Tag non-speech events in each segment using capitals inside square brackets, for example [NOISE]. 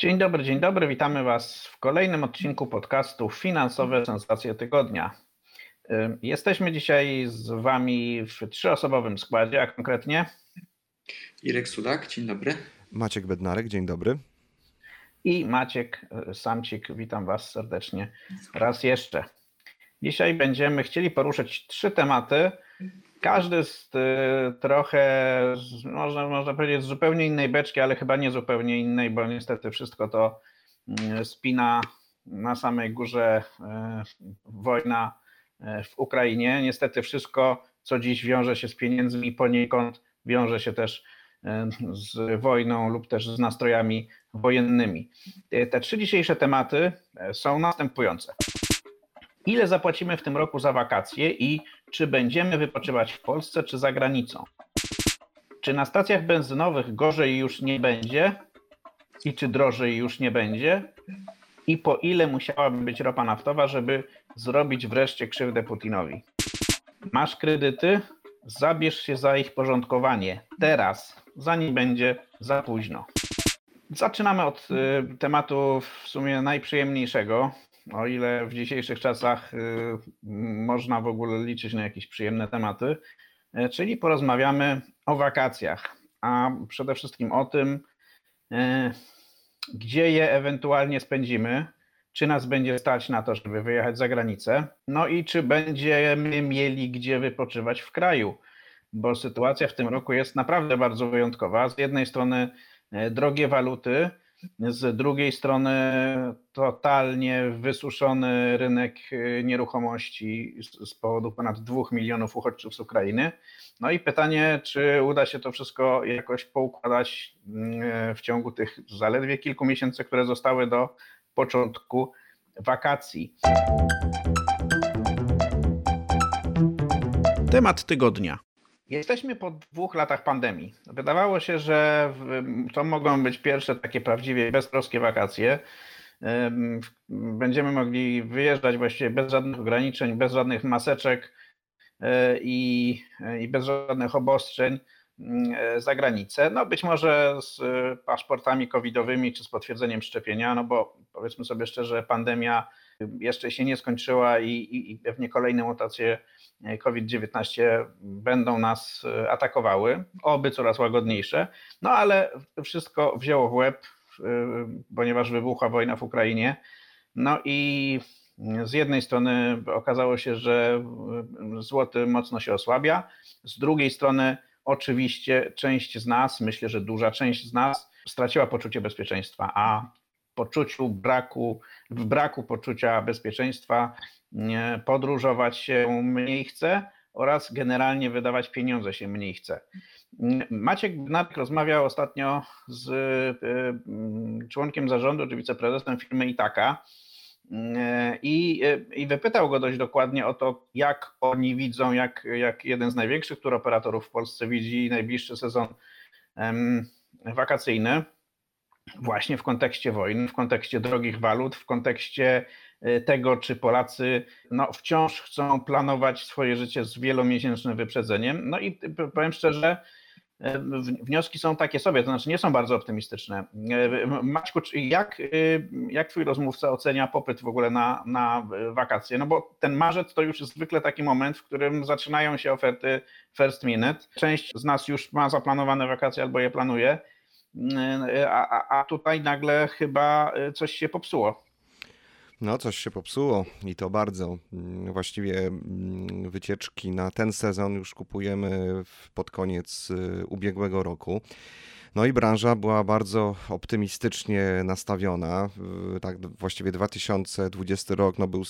Dzień dobry, dzień dobry. Witamy Was w kolejnym odcinku podcastu Finansowe Sensacje Tygodnia. Jesteśmy dzisiaj z Wami w trzyosobowym składzie, a konkretnie Irek Sudak, dzień dobry. Maciek Bednarek, dzień dobry. I Maciek e, Samcik, witam Was serdecznie raz jeszcze. Dzisiaj będziemy chcieli poruszyć trzy tematy, każdy z y, trochę, można, można powiedzieć, z zupełnie innej beczki, ale chyba nie zupełnie innej, bo niestety wszystko to y, spina na samej górze y, wojna w Ukrainie. Niestety wszystko, co dziś wiąże się z pieniędzmi, poniekąd wiąże się też z wojną lub też z nastrojami wojennymi. Te trzy dzisiejsze tematy są następujące. Ile zapłacimy w tym roku za wakacje i czy będziemy wypoczywać w Polsce czy za granicą? Czy na stacjach benzynowych gorzej już nie będzie i czy drożej już nie będzie? I po ile musiałaby być ropa naftowa, żeby zrobić wreszcie krzywdę Putinowi? Masz kredyty? Zabierz się za ich porządkowanie teraz, zanim będzie za późno. Zaczynamy od y, tematu w sumie najprzyjemniejszego, o ile w dzisiejszych czasach y, można w ogóle liczyć na jakieś przyjemne tematy, y, czyli porozmawiamy o wakacjach, a przede wszystkim o tym, y, gdzie je ewentualnie spędzimy, czy nas będzie stać na to, żeby wyjechać za granicę, no i czy będziemy mieli gdzie wypoczywać w kraju, bo sytuacja w tym roku jest naprawdę bardzo wyjątkowa. Z jednej strony drogie waluty, z drugiej strony totalnie wysuszony rynek y, nieruchomości z powodu ponad dwóch milionów uchodźców z Ukrainy. No i pytanie, czy uda się to wszystko jakoś poukładać y, w ciągu tych zaledwie kilku miesięcy, które zostały do początku wakacji. Temat tygodnia. Jesteśmy po dwóch latach pandemii. Wydawało się, że to mogą być pierwsze takie prawdziwie beztroskie wakacje. Będziemy mogli wyjeżdżać właściwie bez żadnych ograniczeń, bez żadnych maseczek e, i, i bez żadnych obostrzeń e, za granicę. No być może z paszportami covidowymi czy z potwierdzeniem szczepienia, no bo powiedzmy sobie szczerze, pandemia jeszcze się nie skończyła i, i, i pewnie kolejne mutacje COVID-19 będą nas e, atakowały, oby coraz łagodniejsze, no ale wszystko wzięło w łeb, e, ponieważ wybuchła wojna w Ukrainie. No i z jednej strony okazało się, że e, złoty mocno się osłabia, z drugiej strony oczywiście część z nas, myślę, że duża część z nas straciła poczucie bezpieczeństwa, a poczuciu braku, w braku poczucia bezpieczeństwa podróżować się mniej chce oraz generalnie wydawać pieniądze się mniej chce. Maciek Bnark rozmawiał ostatnio z y, członkiem zarządu, czy wiceprezesem firmy Itaka i, i wypytał go dość dokładnie o to, jak oni widzą, jak, jak jeden z największych turoperatorów w Polsce widzi najbliższy sezon wakacyjny właśnie w kontekście wojny, w kontekście drogich walut, w kontekście tego, czy Polacy no, wciąż chcą planować swoje życie z wielomiesięcznym wyprzedzeniem. No i powiem szczerze, e, wnioski są takie sobie, to znaczy nie są bardzo optymistyczne. E, Maćku, jak, jak twój rozmówca ocenia popyt w ogóle na, na wakacje? No bo ten marzec to już jest zwykle taki moment, w którym zaczynają się oferty first minute. Część z nas już ma zaplanowane wakacje albo je planuje a, a tutaj nagle chyba y, coś się popsuło. No, coś się popsuło i to bardzo. Mm, właściwie mm, wycieczki na ten sezon już kupujemy pod koniec y, ubiegłego roku. No i branża była bardzo optymistycznie nastawiona. Tak, właściwie 2020 rok no, był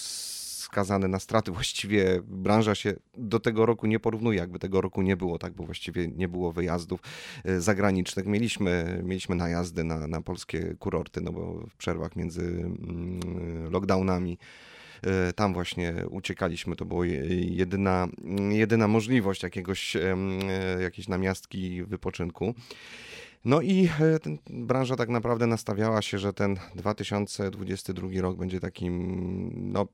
skazane na straty. Właściwie branża się do tego roku nie porównuje, jakby tego roku nie było, tak, bo właściwie nie było wyjazdów e, zagranicznych. Mieliśmy, mieliśmy najazdy na, na polskie kurorty, no bo w przerwach między mm, lockdownami e, tam właśnie uciekaliśmy. To była jedyna, jedyna możliwość jakiegoś, e, jakiejś namiastki wypoczynku. No i ten, branża tak naprawdę nastawiała się, że ten 2022 rok będzie takim no,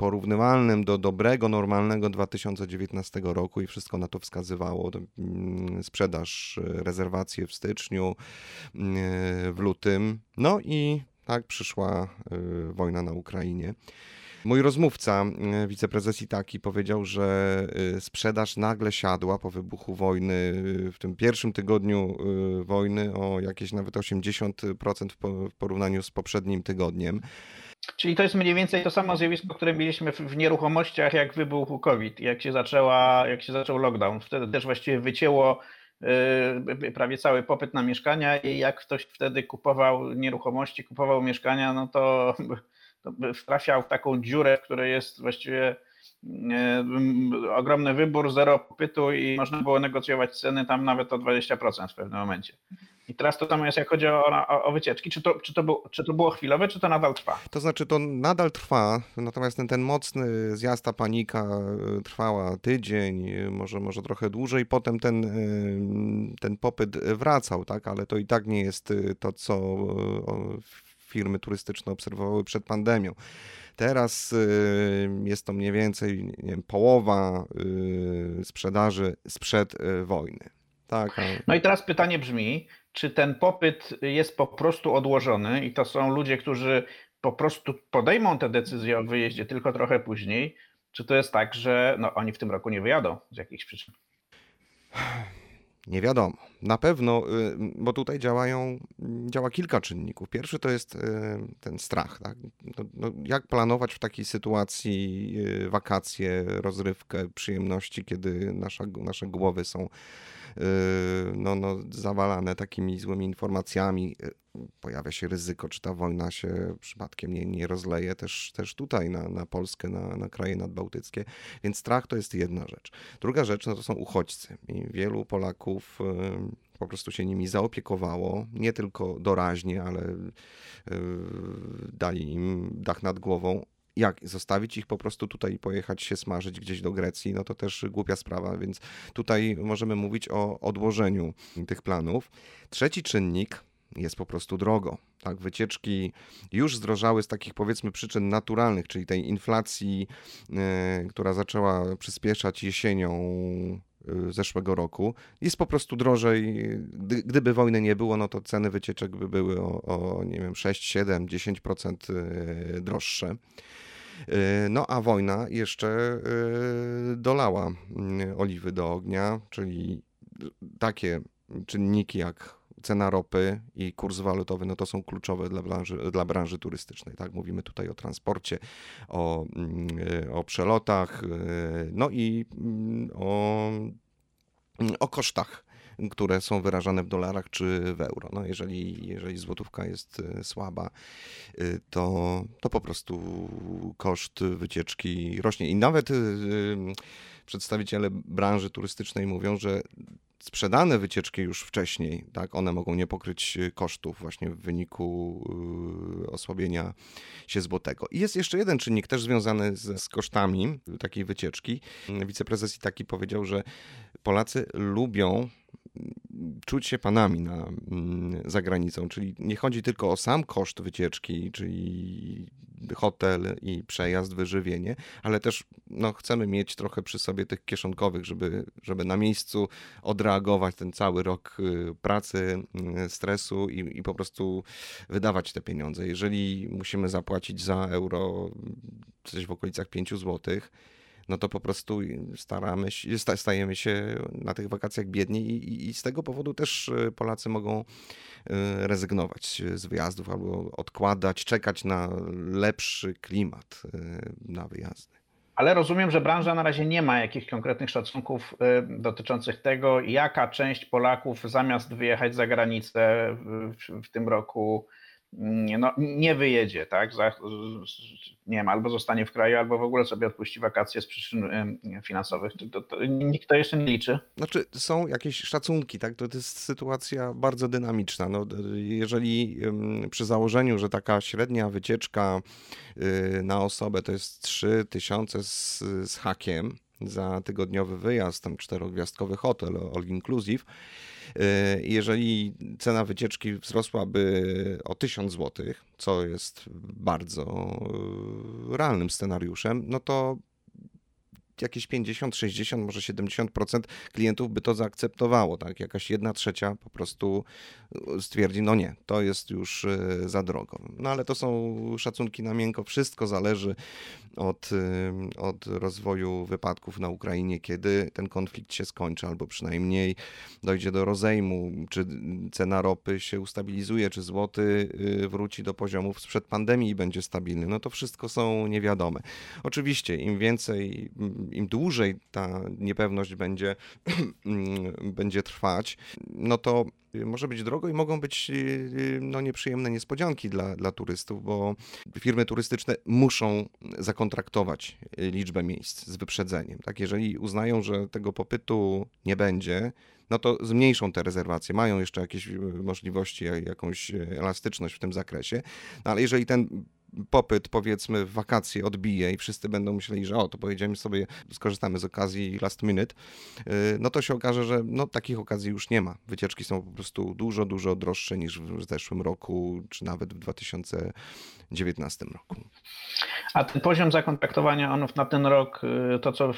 porównywalnym do dobrego, normalnego 2019 roku i wszystko na to wskazywało. Mm, Sprzedaż, e, rezerwacje w styczniu, e, w lutym. No i tak przyszła e, wojna na Ukrainie. Mój rozmówca, wiceprezes Itaki, powiedział, że sprzedaż nagle siadła po wybuchu wojny w tym pierwszym tygodniu wojny o jakieś nawet 80% w po- w porównaniu z poprzednim tygodniem. Czyli to jest mniej więcej to samo zjawisko, które mieliśmy w, nieruchomościach, jak wybuchł COVID, jak się, zaczęła, jak się zaczął lockdown. Wtedy też właściwie wycięło y, prawie cały popyt na mieszkania i jak ktoś wtedy kupował nieruchomości, kupował mieszkania, no to, to trafiał w taką dziurę, w której jest właściwie y, ogromny wybór, zero popytu i można było negocjować ceny tam nawet o 20% w pewnym momencie. I teraz to samo jest, jak chodzi o, o, o wycieczki. Czy to, czy, to było, czy to było chwilowe, czy to nadal trwa? To znaczy, to nadal trwa, natomiast ten, ten mocny zjazd, ta panika e, trwała tydzień, e, może, może trochę dłużej, potem ten, e, ten popyt wracał, tak, ale to i tak nie jest to, co firmy turystyczne obserwowały przed pandemią. Teraz jest to mniej więcej wiem, połowa sprzedaży sprzed wojny. Tak, No i teraz pytanie brzmi, czy ten popyt jest po prostu odłożony i to są ludzie, którzy po prostu podejmą tę decyzję o wyjeździe tylko trochę później, czy to jest tak, że no, oni w tym roku nie wyjadą z jakichś przyczyn? Nie wiadomo. Na pewno, y, bo tutaj działają, działa kilka czynników. Pierwszy to jest y, ten strach. Tak? No, no, jak planować w takiej sytuacji y, wakacje, rozrywkę, przyjemności, kiedy nasza, nasze głowy są no, no, zawalane takimi złymi informacjami. Y, Pojawia się ryzyko, czy ta wojna się przypadkiem nie, nie rozleje też, też tutaj na, na Polskę, na, na kraje nadbałtyckie. Więc strach to jest jedna rzecz. Druga rzecz no to są uchodźcy. I wielu Polaków y, po prostu się nimi zaopiekowało, nie tylko doraźnie, ale y, dali im dach nad głową. Jak zostawić ich po prostu tutaj i pojechać się smażyć gdzieś do Grecji, no to też głupia sprawa, więc tutaj możemy mówić o odłożeniu tych planów. Trzeci czynnik jest po prostu drogo. Tak, wycieczki już zdrożały z takich powiedzmy przyczyn naturalnych, czyli tej inflacji, e, która zaczęła przyspieszać jesienią e, zeszłego roku. Jest po prostu drożej. Gdy, gdyby wojny nie było, no to ceny wycieczek by były o, o nie wiem, 6, 7, 10% e, droższe. E, No a wojna jeszcze e, dolała mm, oliwy do ognia, czyli takie czynniki jak cena ropy i kurs walutowy, no to są kluczowe dla branży, dla branży turystycznej. Tak? Mówimy tutaj o transporcie, o, mm, o przelotach, e, no i mm, o, o kosztach które są wyrażane w dolarach czy w euro. No jeżeli, jeżeli złotówka jest e, słaba, y, to, to po prostu koszt wycieczki rośnie. I nawet y, przedstawiciele branży turystycznej mówią, że sprzedane wycieczki już wcześniej, tak, one mogą nie pokryć kosztów właśnie w wyniku osłabienia się złotego. I jest jeszcze jeden czynnik też związany z kosztami takiej wycieczki. Wiceprezes Itaki powiedział, że Polacy lubią czuć się panami na, mm, za granicą, czyli nie chodzi tylko o sam koszt wycieczki, czyli hotel i przejazd, wyżywienie, ale też no, chcemy mieć trochę przy sobie tych kieszonkowych, żeby, żeby na miejscu odreagować ten cały rok y, pracy, y, stresu i, i po prostu wydawać te pieniądze. Jeżeli musimy zapłacić za euro coś w okolicach 5 złotych, no to po prostu staramy się, sta- stajemy się na tych wakacjach biedni i, i- z tego powodu też e, Polacy mogą e, rezygnować z wyjazdów albo odkładać, czekać na lepszy klimat e, na wyjazdy. Ale rozumiem, że branża na razie nie ma jakichś konkretnych szacunków dotyczących tego, jaka część Polaków zamiast wyjechać za granicę w, w, tym roku no, nie wyjedzie, tak? Nie wiem, albo zostanie w kraju, albo w ogóle sobie odpuści wakacje z przyczyn finansowych. To, to, to nikt to jeszcze nie liczy. Znaczy, są jakieś szacunki, tak? To, jest sytuacja bardzo dynamiczna. No, jeżeli przy założeniu, że taka średnia wycieczka y, na osobę to jest 3000 z, z hakiem za tygodniowy wyjazd, tam czterogwiazdkowy hotel, all inclusive, y, jeżeli cena wycieczki wzrosłaby o 1000 zł, co jest bardzo y, realnym scenariuszem, no to jakieś 50, 60, może 70% klientów by to zaakceptowało, tak? Jakaś jedna trzecia po prostu stwierdzi, no nie, to jest już e, za drogo. No ale to są szacunki na miękko, wszystko zależy od, e, od rozwoju wypadków na Ukrainie, kiedy ten konflikt się skończy, albo przynajmniej dojdzie do rozejmu, czy cena ropy się ustabilizuje, czy złoty e, wróci do poziomów sprzed pandemii i będzie stabilny. No to wszystko są niewiadome. Oczywiście im więcej, im dłużej ta niepewność będzie, [CLEARS THROAT] będzie trwać, no to może być drogo i mogą być y, no, nieprzyjemne niespodzianki dla, dla turystów, bo firmy turystyczne muszą zakontraktować liczbę miejsc z wyprzedzeniem. Tak, jeżeli uznają, że tego popytu nie będzie, no to zmniejszą te rezerwacje. Mają jeszcze jakieś y, możliwości, jakąś elastyczność w tym zakresie, no, ale jeżeli ten popyt, powiedzmy, w wakacje odbije i wszyscy będą myśleli, że o, to pojedziemy sobie, skorzystamy z okazji last minute, y, no to się okaże, że no, takich okazji już nie ma. Wycieczki są po prostu dużo, dużo droższe niż w zeszłym roku, czy nawet w 2019 roku. A ten poziom zakontraktowania, on na ten rok, y, to co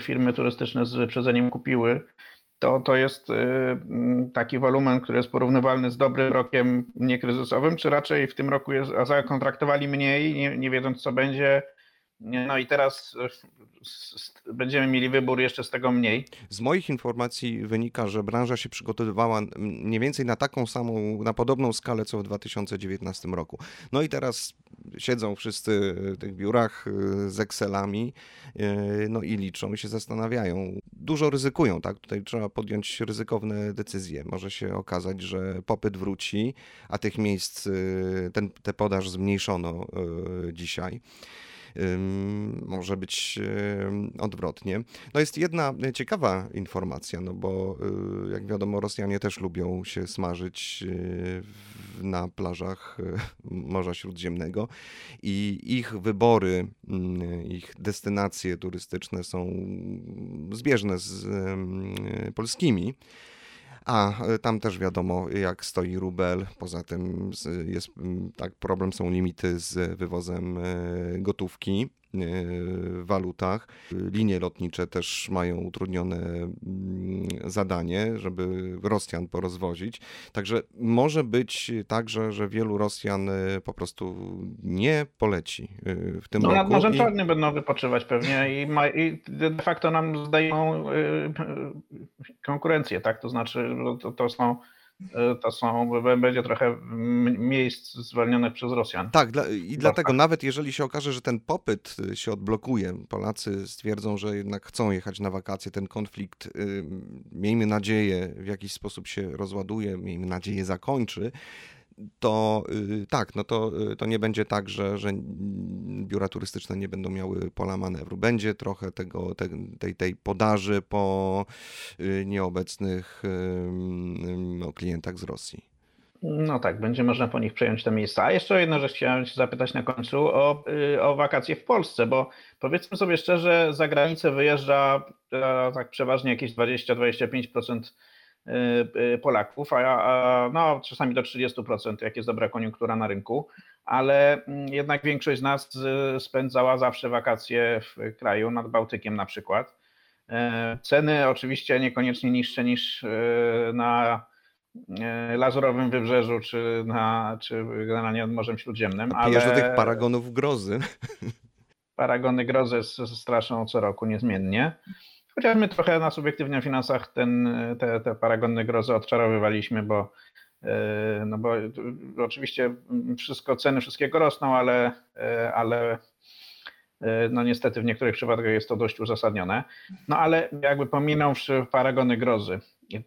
firmy turystyczne z wyprzedzeniem kupiły, to, to jest y, taki wolumen, który jest porównywalny z dobrym rokiem niekryzysowym, czy raczej w tym roku jest, a zakontraktowali mniej, nie, nie wiedząc co będzie, no i teraz będziemy mieli wybór jeszcze z tego mniej. Z moich informacji wynika, że branża się przygotowywała mniej więcej na taką samą, na podobną skalę co w 2019 roku. No i teraz siedzą wszyscy w tych biurach y, z Excelami, y, no i liczą i się zastanawiają. Dużo ryzykują, tak? Tutaj trzeba podjąć ryzykowne decyzje. Może się okazać, że popyt wróci, a tych miejsc, ten, tę podaż zmniejszono dzisiaj może być odwrotnie. No jest jedna ciekawa informacja, no bo y, jak wiadomo Rosjanie też lubią się smażyć y, na plażach y, Morza Śródziemnego i ich wybory, mm, ich destynacje turystyczne są zbieżne z polskimi. A e, tam też wiadomo, jak stoi rubel. Poza tym jest tak, problem są limity z wywozem e, gotówki walutach. Linie lotnicze też mają utrudnione mm, zadanie, żeby Rosjan porozwozić. Także może być tak, że, że wielu Rosjan e, po prostu nie poleci e, w tym no, roku. Nad Morzem i- Czarnym będą wypoczywać pewnie i, ma, i de facto nam zdają konkurencję, tak? To znaczy że to, to są to są, będzie trochę miejsc zwolnionych przez Rosjan. Tak, dla, i dlatego tak. nawet jeżeli się okaże, że ten popyt y, się odblokuje, Polacy stwierdzą, że jednak chcą jechać na wakacje, ten konflikt, y, miejmy nadzieję, w jakiś sposób się rozładuje, miejmy nadzieję zakończy, to y, tak, no to, y, to nie będzie tak, że, że biura turystyczne nie będą miały pola manewru. Będzie trochę tego, te, tej, tej podaży po y, nieobecnych no, klientach z Rosji. No tak, będzie można po nich przejąć te miejsca. A jeszcze o jedną rzecz chciałem się zapytać na końcu o, o wakacje w Polsce, bo powiedzmy sobie szczerze, za granicę wyjeżdża e, tak przeważnie jakieś 20-25% y, y, Polaków, a, a no, czasami do 30%, jak jest dobra koniunktura na rynku, ale mm, jednak większość z nas y, spędzała zawsze wakacje w kraju, nad Bałtykiem na przykład. Ceny oczywiście niekoniecznie niższe niż y, na Lazurowym Wybrzeżu, czy, na, czy generalnie nad Morzem Śródziemnym, Pijesz ale do tych paragonów grozy. [LAUGHS] paragony grozy straszą co roku niezmiennie. Chociaż my trochę na subiektywnych finansach ten, te, te paragony grozy odczarowywaliśmy, bo, e, no bo e, oczywiście wszystko, ceny wszystkiego rosną, ale, e, ale no niestety w niektórych przypadkach jest to dość uzasadnione. No ale jakby pominąwszy paragony grozy,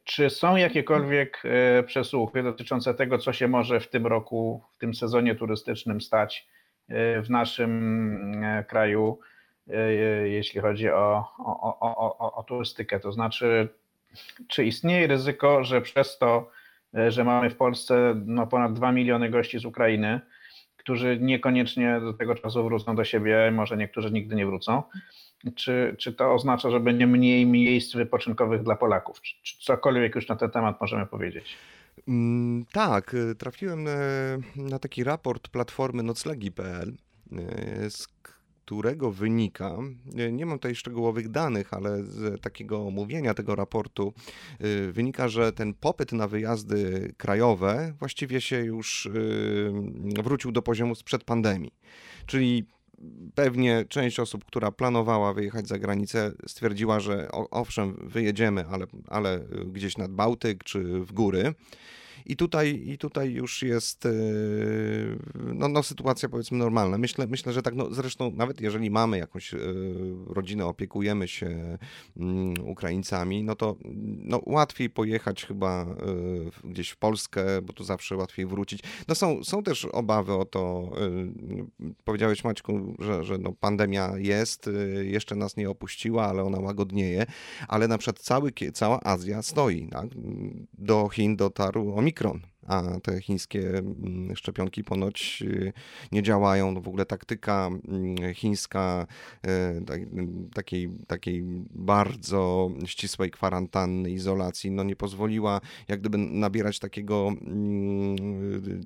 Czy są jakiekolwiek przesłuchy dotyczące tego, co się może w tym roku, w tym sezonie turystycznym stać w naszym kraju, jeśli chodzi o, o, o, o, o turystykę? To znaczy, czy istnieje ryzyko, że przez to, e, że mamy w Polsce no, ponad 2 miliony gości z Ukrainy, którzy niekoniecznie do tego czasu wrócą do siebie, może niektórzy nigdy nie wrócą, czy, czy to oznacza, że będzie mniej miejsc wypoczynkowych dla Polaków? Czy, czy cokolwiek już na ten temat możemy powiedzieć? Mm, Tak, trafiłem e, na taki raport platformy noclegi.pl, e, z którego wynika, e, nie mam tutaj szczegółowych danych, ale z takiego omówienia tego raportu y, wynika, że ten popyt na wyjazdy krajowe właściwie się już y, wrócił do poziomu sprzed pandemii. Czyli pewnie część osób, która planowała wyjechać za granicę, stwierdziła, że owszem, wyjedziemy, ale, ale gdzieś nad Bałtyk czy w góry. I tutaj, I tutaj już jest yy, no, no, sytuacja powiedzmy normalna. Myślę, myślę, że tak, no, zresztą nawet jeżeli mamy jakąś yy, rodzinę, opiekujemy się mm, Ukraińcami, no to no, łatwiej pojechać chyba w- gdzieś w Polskę, bo tu zawsze łatwiej wrócić. No są, są też obawy o to, powiedziałeś Maćku, że, że no, pandemia jest, jeszcze nas nie opuściła, ale ona łagodnieje, ale na przykład cały, cała Azja stoi. Tak? Do Chin dotarł omikron, a te chińskie mm, szczepionki ponoć y, nie działają. No w ogóle taktyka mm, chińska e, tak- mm, takiej, takiej bardzo ścisłej kwarantanny, izolacji, no nie pozwoliła jak gdyby nabierać takiego, mm,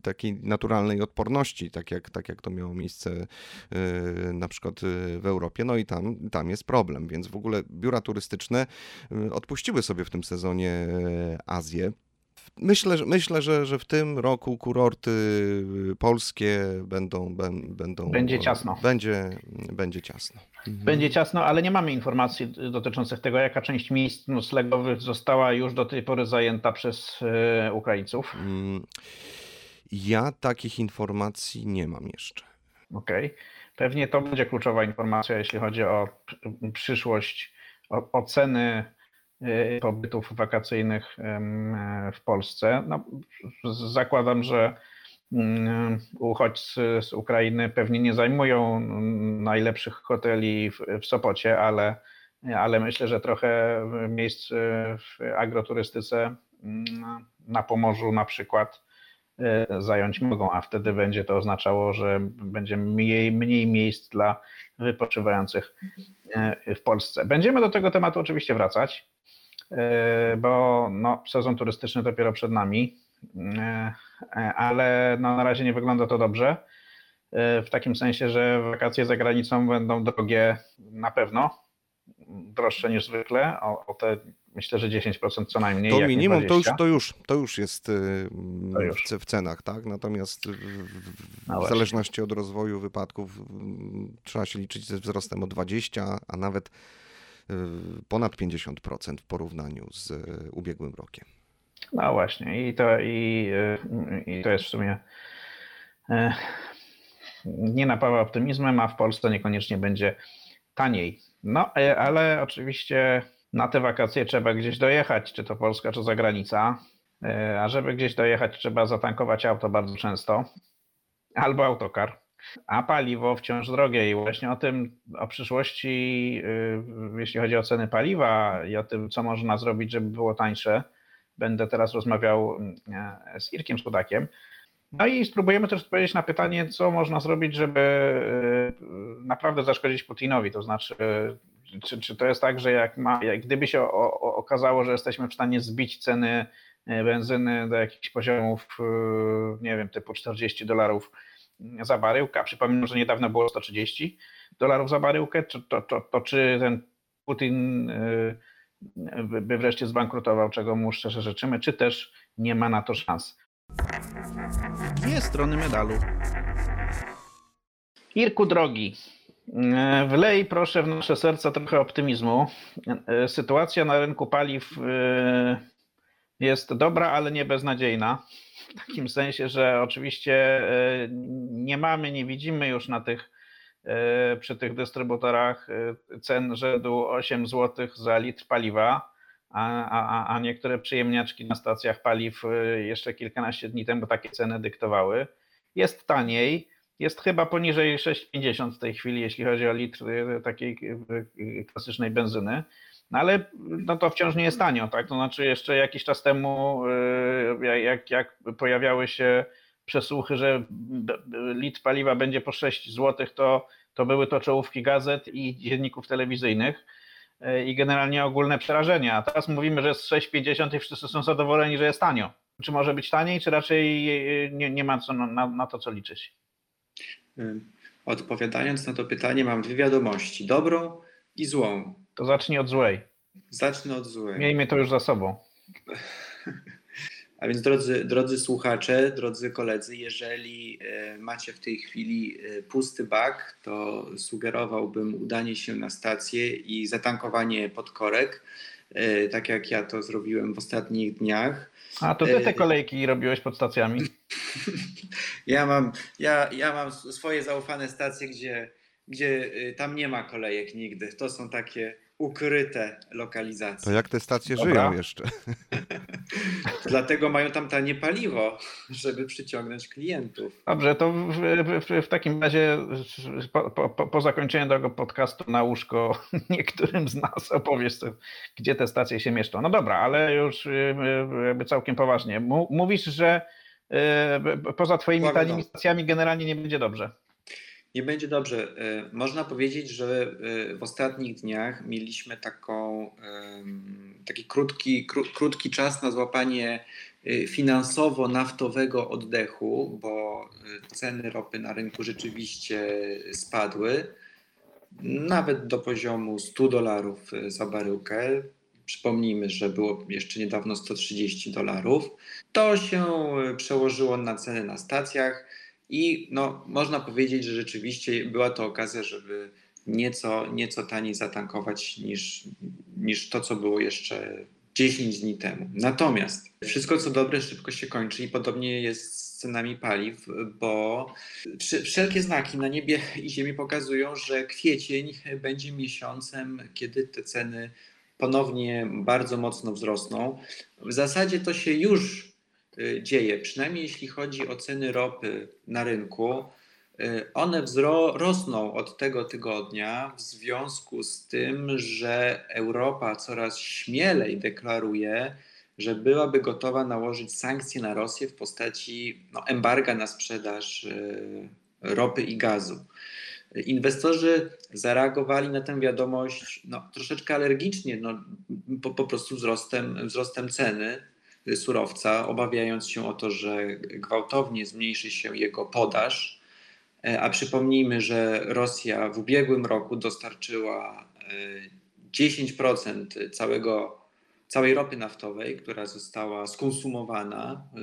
takiej naturalnej odporności, tak jak, tak jak to miało miejsce na przykład w Europie. No i tam, tam jest problem, więc w ogóle biura turystyczne odpuściły sobie w tym sezonie Azję. Myślę, że, myślę że, że w tym roku kurorty polskie będą. bę- będą Będzie ciasno. Będzie, będzie ciasno. Mhm. Będzie ciasno, ale nie mamy informacji dotyczących tego, jaka część miejsc noclegowych została już do tej pory zajęta przez e, Ukraińców. Mm, Ja takich informacji nie mam jeszcze. Okej. Pewnie to będzie kluczowa informacja, jeśli chodzi o przyszłość, o oceny y, pobytów wakacyjnych w Polsce. No, zakładam, że mm, uchodźcy z Ukrainy pewnie nie zajmują najlepszych hoteli w, Sopocie, ale, ale myślę, że trochę miejsc y, w agroturystyce mm, na Pomorzu na przykład e, zająć mogą, a wtedy będzie to oznaczało, że będzie mniej, mniej miejsc dla wypoczywających e, w Polsce. Będziemy do tego tematu oczywiście wracać, bo no, sezon turystyczny dopiero przed nami, e, ale no, na razie nie wygląda to dobrze. e, W takim sensie, że wakacje za granicą będą drogie na pewno, droższe niż zwykle, o, o te myślę, że 10% co najmniej. To minimum to już, 20. to już, to już jest To już. W, ce- w cenach, tak? Natomiast w, No zależności od rozwoju wypadków mm, trzeba się liczyć ze wzrostem o 20, a nawet ponad 50% w porównaniu z y, ubiegłym rokiem. No właśnie, i to, i, y, i to jest w sumie nie napawa optymizmem, a w Polsce niekoniecznie będzie taniej. No, ale oczywiście na te wakacje trzeba gdzieś dojechać, czy to Polska, czy zagranica. A żeby gdzieś dojechać, trzeba zatankować auto bardzo często, albo autokar. A paliwo wciąż drogie i właśnie o tym, o przyszłości, y, jeśli chodzi o ceny paliwa i o tym, co można zrobić, żeby było tańsze, będę teraz rozmawiał e, z Irkiem Sudakiem. No i spróbujemy też odpowiedzieć na pytanie, co można zrobić, żeby e, naprawdę zaszkodzić Putinowi. To znaczy, czy, czy to jest tak, że jak, ma, jak gdyby się o, o, okazało, że jesteśmy w stanie zbić ceny e, benzyny do jakichś poziomów, e, nie wiem, typu 40 dolarów za baryłkę, przypominam, że niedawno było 130 dolarów za baryłkę, to, to, to, to czy ten Putin e, by wreszcie zbankrutował, czego mu szczerze życzymy, czy też nie ma na to szans. Dwie strony medalu. Irku drogi, e, wlej proszę w nasze serca trochę optymizmu. E, Sytuacja na rynku paliw jest dobra, ale nie beznadziejna. W takim sensie, że oczywiście e, nie mamy, nie widzimy już na tych e, przy tych dystrybutorach e, cen rzędu 8 zł za litr paliwa, a, a, a niektóre przyjemniaczki na stacjach paliw jeszcze kilkanaście dni temu takie ceny dyktowały. Jest taniej, jest chyba poniżej 6,50 w tej chwili, jeśli chodzi o litr takiej klasycznej benzyny. No ale no to wciąż nie jest tanio, tak? To znaczy jeszcze jakiś czas temu, y, jak, jak pojawiały się przesłuchy, że litr paliwa będzie po 6 zł, to, to były to czołówki gazet i dzienników telewizyjnych y, i generalnie ogólne przerażenie. A teraz mówimy, że jest 6,50 i wszyscy są zadowoleni, że jest tanio. Czy może być taniej, czy raczej y, nie, nie ma co na, na, to co liczyć? Odpowiadając na to pytanie, mam dwie wiadomości: dobrą i złą. To zacznij od złej. Zacznę od złej. Miejmy to już za sobą. [LAUGHS] A więc drodzy, drodzy słuchacze, drodzy koledzy, jeżeli e, macie w tej chwili e, pusty bak, to sugerowałbym udanie się na stację i zatankowanie podkorek, e, tak jak ja to zrobiłem w ostatnich dniach. A to ty te kolejki robiłeś pod stacjami. [LAUGHS] Ja mam, ja, ja mam swoje zaufane stacje, gdzie, gdzie y, tam nie ma kolejek nigdy. To są takie ukryte lokalizacje. To jak te stacje Dobra. żyją jeszcze? [LAUGHS] Dlatego mają tam tanie paliwo, żeby przyciągnąć klientów. Dobrze, to w, w, w takim razie po, po, po- zakończeniu tego podcastu na łóżko [LAUGHS] niektórym z nas opowiesz, co- gdzie te stacje się mieszczą. No dobra, ale już y, y, jakby całkiem poważnie. Mówisz, że poza twoimi tanimi stacjami generalnie nie będzie dobrze. Nie będzie dobrze. E, Można powiedzieć, że e, w ostatnich dniach mieliśmy taką, taki krótki, kró, krótki czas na złapanie e, finansowo-naftowego oddechu, bo ceny ropy na rynku rzeczywiście spadły nawet do poziomu 100 dolarów za baryłkę. Przypomnijmy, że było jeszcze niedawno 130 dolarów. To się przełożyło na ceny na stacjach. I no, można powiedzieć, że rzeczywiście była to okazja, żeby nieco, nieco taniej zatankować niż, niż to, co było jeszcze 10 dni temu. Natomiast wszystko, co dobre, szybko się kończy i podobnie jest z cenami paliw, bo wsze- wszelkie znaki na niebie i ziemi pokazują, że kwiecień będzie miesiącem, kiedy te ceny ponownie bardzo mocno wzrosną. W zasadzie to się już dzieje, przynajmniej jeśli chodzi o ceny ropy na rynku. Y, One rosną od tego tygodnia w związku z tym, że Europa coraz śmielej deklaruje, że byłaby gotowa nałożyć sankcje na Rosję w postaci no, embarga na sprzedaż y, ropy i gazu. Inwestorzy zareagowali na tę wiadomość no, troszeczkę alergicznie, no, po, po prostu wzrostem, wzrostem ceny surowca, obawiając się o to, że gwałtownie zmniejszy się jego podaż. E, A przypomnijmy, że Rosja w ubiegłym roku dostarczyła e, 10% całego, całej ropy naftowej, która została skonsumowana e,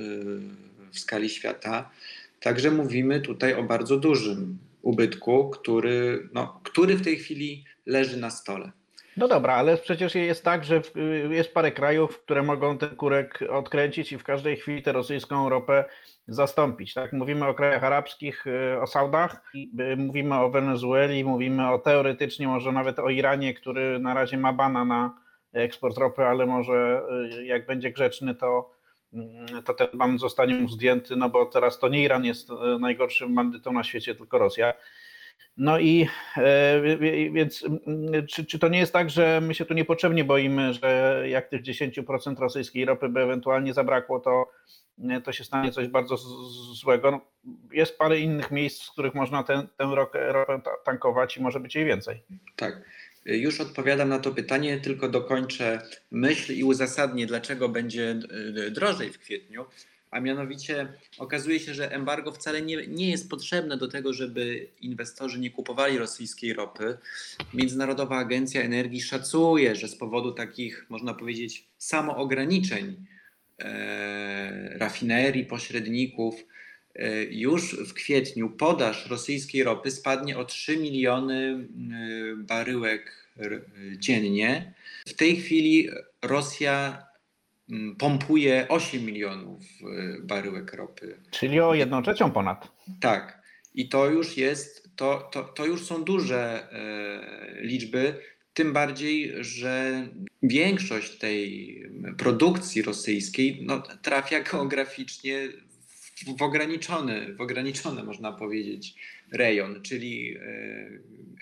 w skali świata. Także mówimy tutaj o bardzo dużym ubytku, który, no, który w tej chwili leży na stole. No dobra, ale przecież jest tak, że jest parę krajów, które mogą ten kurek odkręcić i w każdej chwili tę rosyjską ropę zastąpić. Tak? Mówimy o krajach arabskich, y, o Saudach, y, mówimy o Wenezueli, mówimy o teoretycznie może nawet o Iranie, który na razie ma bana na eksport ropy, ale może y, jak będzie grzeczny, to, mm, to ten ban zostanie mu zdjęty, no bo teraz to nie Iran jest najgorszym bandytą na świecie, tylko Rosja. No i e, więc mm, czy, czy to nie jest tak, że my się tu niepotrzebnie boimy, że jak tych 10% rosyjskiej ropy by ewentualnie zabrakło, to, e, to się stanie coś bardzo z- z- złego? No, jest parę innych miejsc, w których można tę, tę ropę, ropę ta- tankować i może być jej więcej. Tak. Już odpowiadam na to pytanie, tylko dokończę myśl i uzasadnię, dlaczego będzie y, drożej w kwietniu. A mianowicie okazuje się, że embargo wcale nie, nie jest potrzebne do tego, żeby inwestorzy nie kupowali rosyjskiej ropy. Międzynarodowa Agencja Energii szacuje, że z powodu takich, można powiedzieć, samoograniczeń e, rafinerii, pośredników, e, już w kwietniu podaż rosyjskiej ropy spadnie o 3 miliony e, baryłek dziennie. W tej chwili Rosja pompuje 8 milionów e, baryłek ropy Czyli o jedną trzecią ponad. tak. I to już jest, to, to, to już są duże e, liczby. Tym bardziej, że większość tej produkcji rosyjskiej no, trafia geograficznie w ograniczony, w ograniczony, można powiedzieć, rejon, czyli e,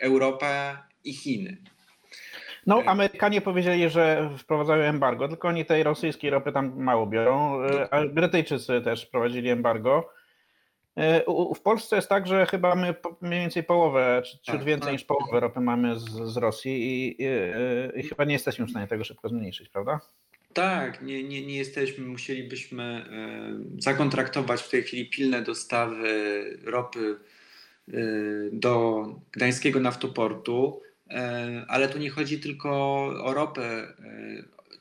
Europa i Chiny. No, Amerykanie powiedzieli, że wprowadzają embargo, tylko oni tej rosyjskiej ropy tam mało biorą, e, a Brytyjczycy też wprowadzili embargo. E, w Polsce jest tak, że chyba my mniej więcej połowę, czy ciut tak, więcej tak. niż połowę ropy mamy z, z Rosji i, i, i, chyba nie jesteśmy w stanie tego szybko zmniejszyć, prawda? Tak, nie, nie, nie jesteśmy, musielibyśmy e, zakontraktować w tej chwili pilne dostawy ropy e, do gdańskiego naftoportu, ale tu nie chodzi tylko o ropę.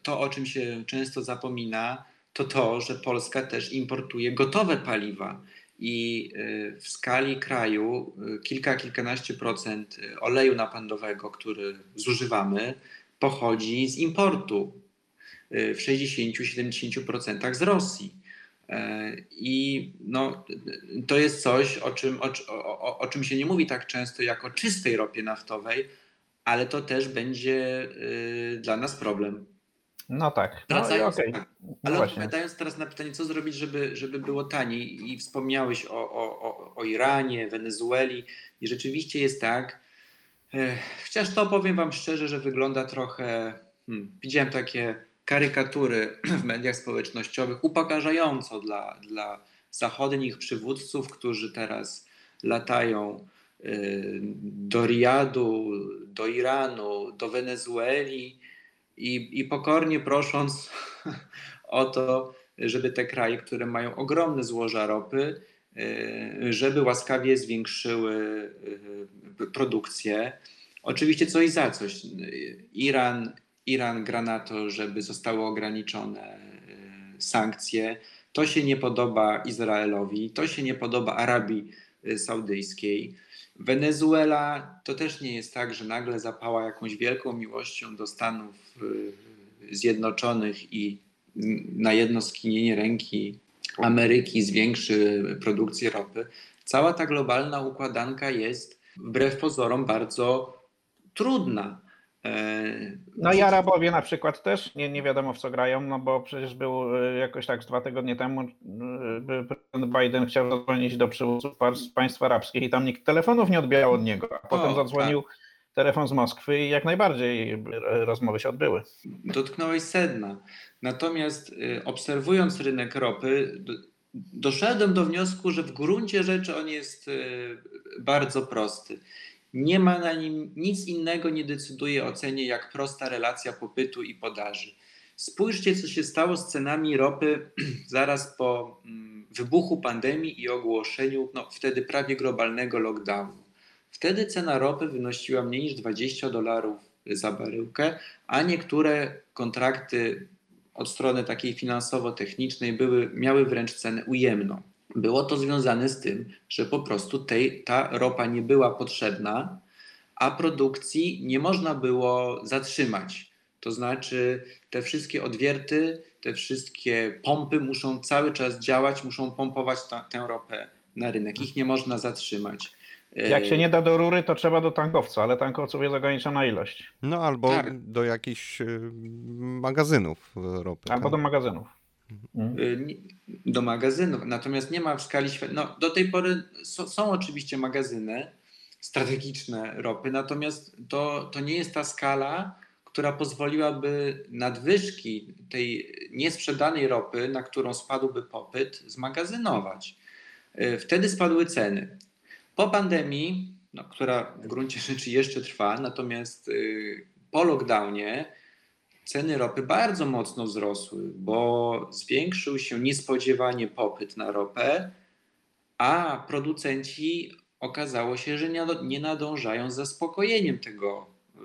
To, o czym się często zapomina, to to, że Polska też importuje gotowe paliwa i y, w skali kraju kilka, kilkanaście procent oleju napędowego, który zużywamy, pochodzi z importu w 60-70% z Rosji. E, I no, to jest coś, o czym, o, o, o czym się nie mówi tak często jak o czystej ropie naftowej, ale to też będzie dla nas problem. No tak. No, Wracając, okay. No Ale odpowiadając teraz na pytanie, co zrobić, żeby, żeby było taniej i wspomniałeś o, o, o Iranie, Wenezueli i rzeczywiście jest tak, chociaż to powiem wam szczerze, że wygląda trochę, hmm, widziałem takie karykatury [CLEARS THROAT] w mediach społecznościowych upokarzająco dla, dla zachodnich przywódców, którzy teraz latają y, do Riyadu, do Iranu, do Wenezueli i, i pokornie prosząc [LAUGHS] o to, żeby te kraje, które mają ogromne złoża ropy, e, żeby łaskawie zwiększyły e, produkcję. Oczywiście coś za coś. Iran, Iran gra na to, żeby zostały ograniczone sankcje. To się nie podoba Izraelowi, to się nie podoba Arabii Saudyjskiej. Wenezuela to też nie jest tak, że nagle zapała jakąś wielką miłością do Stanów y, Zjednoczonych i na jedno skinienie ręki Ameryki zwiększy produkcję ropy. Cała ta globalna układanka jest wbrew pozorom bardzo trudna. E, no i Arabowie na przykład też nie, nie wiadomo w co grają, no bo przecież był e, jakoś tak dwa tygodnie temu e, prezydent Biden chciał zadzwonić do przywódców państw arabskich i tam nikt telefonów nie odbierał od niego, a potem o, zadzwonił tak. telefon z Moskwy i jak najbardziej rozmowy się odbyły. Dotknąłeś sedna. Natomiast obserwując rynek ropy, doszedłem do wniosku, że w gruncie rzeczy on jest bardzo prosty. Nie ma na nim nic innego, nie decyduje o cenie, jak prosta relacja popytu i podaży. Spójrzcie, co się stało z cenami ropy [CLEARS THROAT] zaraz po mm, wybuchu pandemii i ogłoszeniu no, wtedy prawie globalnego lockdownu. Wtedy cena ropy wynosiła mniej niż 20 dolarów za baryłkę, a niektóre kontrakty od strony takiej finansowo-technicznej były, miały wręcz cenę ujemną. Było to związane z tym, że po prostu tej, ta ropa nie była potrzebna, a produkcji nie można było zatrzymać. To znaczy, te wszystkie odwierty, te wszystkie pompy muszą cały czas działać, muszą pompować ta, tę ropę na rynek. Ich nie można zatrzymać. Jak się nie da do rury, to trzeba do tankowca, ale tankowców jest ograniczona ilość. No albo tak. do jakichś y, magazynów ropy. Albo tak? do magazynów. Mhm. Y, do magazynów. Natomiast nie ma w skali świata. No, do tej pory są, są, oczywiście magazyny strategiczne ropy, natomiast to, to nie jest ta skala, która pozwoliłaby nadwyżki tej niesprzedanej ropy, na którą spadłby popyt, zmagazynować. Y, wtedy spadły ceny. Po pandemii, no, która w gruncie rzeczy jeszcze trwa, natomiast y, po lockdownie ceny ropy bardzo mocno wzrosły, bo zwiększył się niespodziewanie popyt na ropę, a producenci okazało się, że nie nadążają z zaspokojeniem tego y,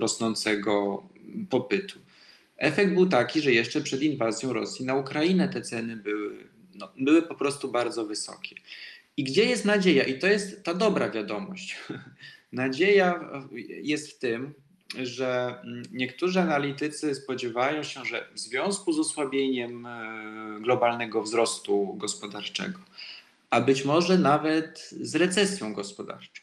rosnącego popytu. Efekt był taki, że jeszcze przed inwazją Rosji na Ukrainę te ceny były, no, były po prostu bardzo wysokie. I gdzie jest nadzieja? I to jest ta dobra wiadomość. [LAUGHS] Nadzieja jest w tym, że mm, niektórzy analitycy spodziewają się, że w związku z osłabieniem e, globalnego wzrostu gospodarczego, a być może nawet z recesją gospodarczą,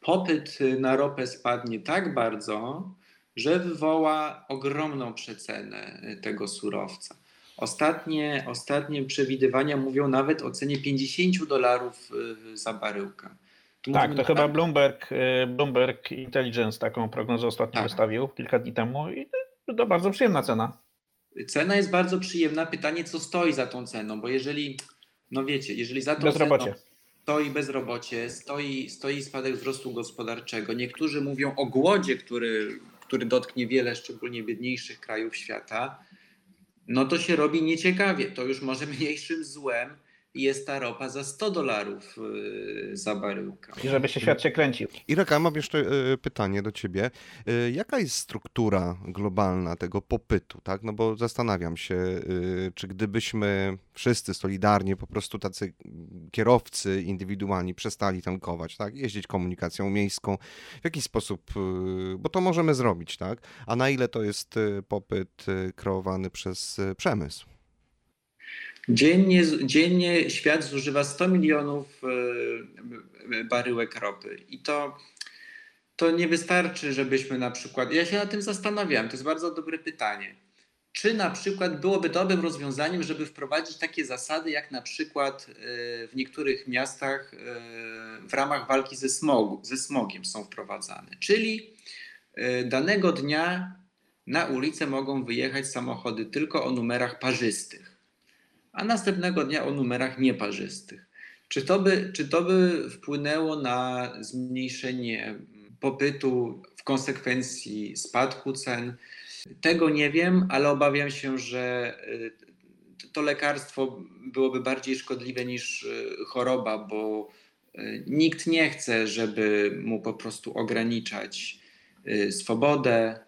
popyt na ropę spadnie tak bardzo, że wywoła ogromną przecenę tego surowca. Ostatnie, ostatnie przewidywania mówią nawet o cenie 50 dolarów y, za baryłkę. Tak, to chyba Bloomberg, y, Bloomberg Intelligence taką prognozę ostatnio tak. wystawił kilka dni temu i to bardzo przyjemna cena. Cena jest bardzo przyjemna. Pytanie, co stoi za tą ceną, bo jeżeli, no wiecie, jeżeli za tą bezrobocie. ceną stoi bezrobocie, stoi, stoi spadek wzrostu gospodarczego, niektórzy mówią o głodzie, który, który dotknie wiele, szczególnie biedniejszych krajów świata, no to się robi nieciekawie. To już może [LAUGHS] mniejszym złem jest ta ropa za 100 dolarów y, za baryłkę. I żeby się świat się kręcił. Iraka, mam jeszcze y, pytanie do ciebie. Y, jaka jest struktura globalna tego popytu, tak? No bo zastanawiam się, czy gdybyśmy wszyscy solidarnie, po prostu tacy kierowcy indywidualni przestali tankować, tak? Jeździć komunikacją miejską, w jaki sposób, bo to możemy zrobić, tak? A na ile to jest popyt kreowany przez przemysł? Dziennie, dziennie świat zużywa 100 milionów e, baryłek ropy i to, to nie wystarczy, żebyśmy na przykład. Ja się nad tym zastanawiam, to jest bardzo dobre pytanie. Czy na przykład byłoby dobrym rozwiązaniem, żeby wprowadzić takie zasady, jak na przykład e, w niektórych miastach e, w ramach walki ze, smogu, ze smogiem są wprowadzane? Czyli danego dnia na ulicę mogą wyjechać samochody tylko o numerach parzystych a następnego dnia o numerach nieparzystych. Czy to by, czy to by wpłynęło na zmniejszenie popytu w konsekwencji spadku cen? Tego nie wiem, ale obawiam się, że y, to lekarstwo byłoby bardziej szkodliwe niż y, choroba, bo y, nikt nie chce, żeby mu po prostu ograniczać swobodę,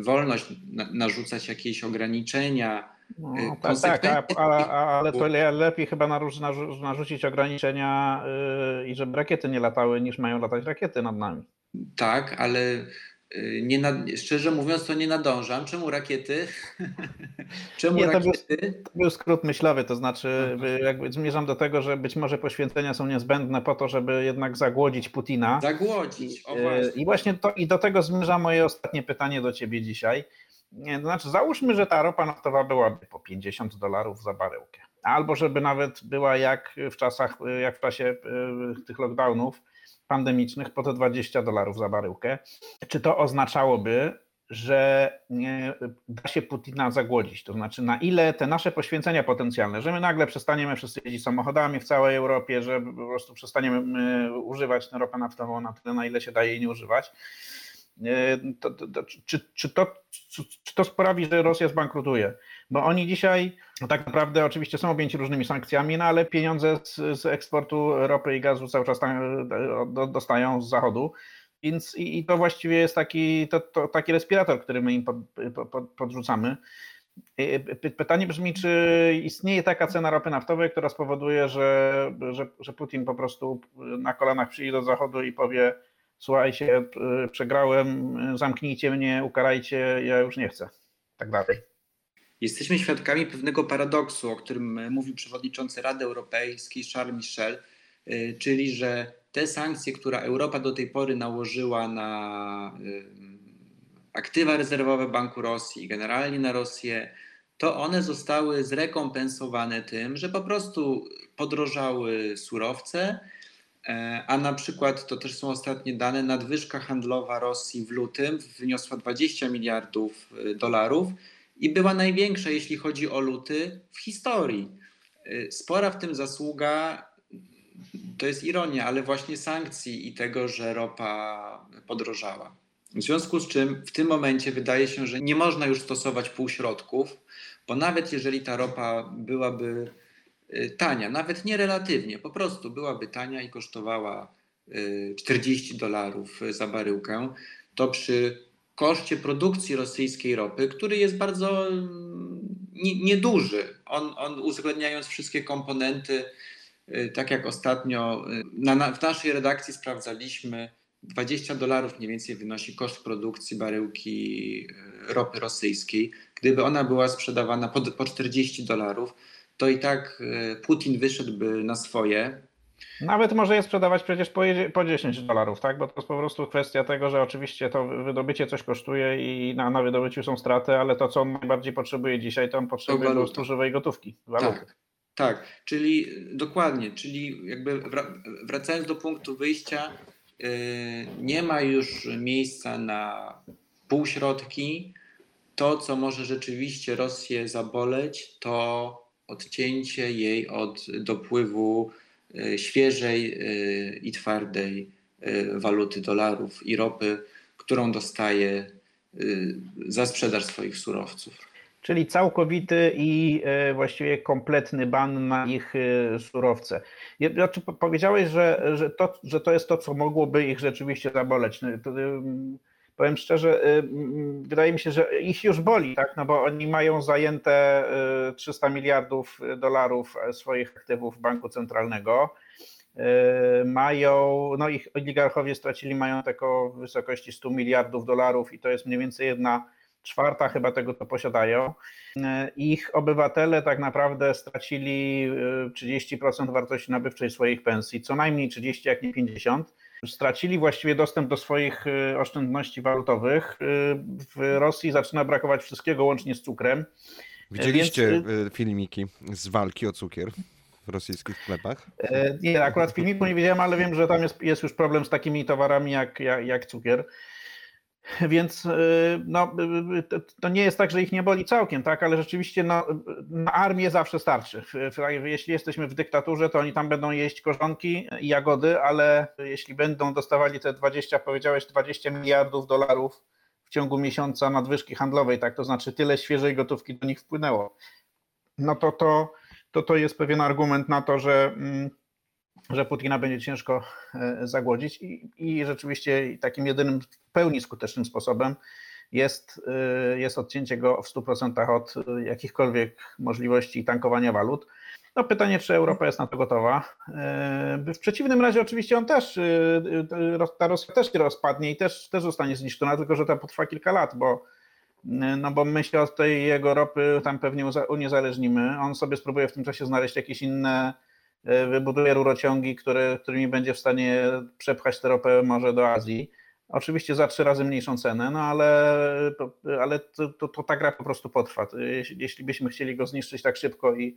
wolność, narzucać jakieś ograniczenia no, y, tak, tak, ale, ale to lepiej chyba narzu, narzucić ograniczenia yy, i żeby rakiety nie latały, niż mają latać rakiety nad nami. Tak, ale y, nie nad, szczerze mówiąc, to nie nadążam. Czemu rakiety? [LAUGHS] Czemu nie, rakiety? To był, to był skrót myślowy, to znaczy jakby zmierzam do tego, że być może poświęcenia są niezbędne po to, żeby jednak zagłodzić Putina. Zagłodzić, o y, właśnie. I właśnie to, i do tego zmierza moje ostatnie pytanie do ciebie dzisiaj. Nie, to znaczy załóżmy, że ta ropa naftowa byłaby po 50 dolarów za baryłkę. Albo żeby nawet była jak w czasach, jak w czasie e, tych lockdownów pandemicznych po te 20 dolarów za baryłkę. Czy to oznaczałoby, że da się Putina zagłodzić? To znaczy, na ile te nasze poświęcenia potencjalne, że my nagle przestaniemy wszyscy jeździć samochodami w całej Europie, że po prostu przestaniemy e, używać ropę naftową na tyle, na ile się daje jej nie używać, to, to, to, czy, czy, to, czy to sprawi, że Rosja zbankrutuje? Bo oni dzisiaj tak naprawdę oczywiście są objęci różnymi sankcjami, no ale pieniądze z, z eksportu ropy i gazu cały czas dostają z zachodu. Więc i, i to właściwie jest taki, taki respirator, który my im pod, pod, podrzucamy. Pytanie brzmi, czy istnieje taka cena ropy naftowej, która spowoduje, że, że, że Putin po prostu na kolanach przyjdzie do Zachodu i powie, słuchajcie, przegrałem, zamknijcie mnie, ukarajcie, ja już nie chcę. Tak dalej. Jesteśmy świadkami pewnego paradoksu, o którym mówił przewodniczący Rady Europejskiej Charles Michel, czyli że te sankcje, które Europa do tej pory nałożyła na aktywa rezerwowe Banku Rosji, generalnie na Rosję, to one zostały zrekompensowane tym, że po prostu podrożały surowce, E, a na przykład, to też są ostatnie dane, nadwyżka handlowa Rosji w lutym wyniosła 20 miliardów e, dolarów i była największa, jeśli chodzi o luty, w historii. E, spora w tym zasługa, to jest ironia, ale właśnie sankcji i tego, że ropa podrożała. W związku z czym w tym momencie wydaje się, że nie można już stosować półśrodków, bo nawet jeżeli ta ropa byłaby tania, nawet nie relatywnie, po prostu byłaby tania i kosztowała 40 y, dolarów za baryłkę, to przy koszcie produkcji rosyjskiej ropy, który jest bardzo mm, nieduży, on, on uwzględniając wszystkie komponenty, y, tak jak ostatnio na, w naszej redakcji sprawdzaliśmy, 20 dolarów mniej więcej wynosi koszt produkcji baryłki ropy rosyjskiej. Gdyby ona była sprzedawana po, po 40 dolarów, to i tak e, Putin wyszedłby na swoje. Nawet może je sprzedawać przecież po, po 10 dolarów, tak? Bo to jest po prostu kwestia tego, że oczywiście to wydobycie coś kosztuje i na, na wydobyciu są straty, ale to, co on najbardziej potrzebuje dzisiaj, to on potrzebuje po prostu żywej gotówki. Waluty. Tak, tak, czyli dokładnie, czyli jakby wracając do punktu wyjścia, yy, nie ma już miejsca na półśrodki. To, co może rzeczywiście Rosję zaboleć, to odcięcie jej od dopływu E, świeżej e, i twardej e, waluty dolarów i ropy, którą dostaje za sprzedaż swoich surowców. Czyli całkowity i właściwie kompletny ban na ich surowce. Powiedziałeś, że, że, to, że to jest to, co mogłoby ich rzeczywiście zaboleć. Powiem szczerze, wydaje mi się, że ich już boli, tak? no bo oni mają zajęte 300 miliardów dolarów swoich aktywów banku centralnego. Mają, no ich oligarchowie stracili majątek o wysokości 100 miliardów dolarów i to jest mniej więcej jedna czwarta chyba tego, co posiadają. Ich obywatele tak naprawdę stracili 30% wartości nabywczej swoich pensji, co najmniej 30, jak nie 50 stracili właściwie dostęp do swoich y, oszczędności walutowych. W Rosji zaczyna brakować wszystkiego łącznie z cukrem. Widzieliście Więc... Filmiki z walki o cukier w rosyjskich sklepach? Nie, akurat filmiku nie widziałem, ale wiem, że tam jest, jest już problem z takimi towarami jak, jak, jak cukier. Więc y, no, y, y, to nie jest tak, że ich nie boli całkiem, tak, ale rzeczywiście no, na armię zawsze starczy. Jeśli jesteśmy w dyktaturze, to oni tam będą jeść korzonki i jagody, ale jeśli będą dostawali te 20, powiedziałeś 20 miliardów dolarów w ciągu miesiąca nadwyżki handlowej, tak, to znaczy tyle świeżej gotówki do nich wpłynęło, no to to, to, to jest pewien argument na to, że mm, że Putina będzie ciężko e, zagłodzić i, i rzeczywiście takim jedynym w pełni skutecznym sposobem jest, e, jest odcięcie go w 100% od jakichkolwiek możliwości tankowania walut. No pytanie, czy Europa jest na to gotowa. E, w przeciwnym razie oczywiście on też, ta Rosja też się rozpadnie i też, też zostanie zniszczona, tylko że to potrwa kilka lat, bo no bo my od tej jego ropy tam pewnie uniezależnimy. On sobie spróbuje w tym czasie znaleźć jakieś inne E, wybuduje rurociągi, które, którymi będzie w stanie przepchać tę ropę może do Azji. Oczywiście za trzy razy mniejszą cenę, no ale, ale to, to, to ta gra po prostu potrwa. Jeśli, byśmy chcieli go zniszczyć tak szybko i,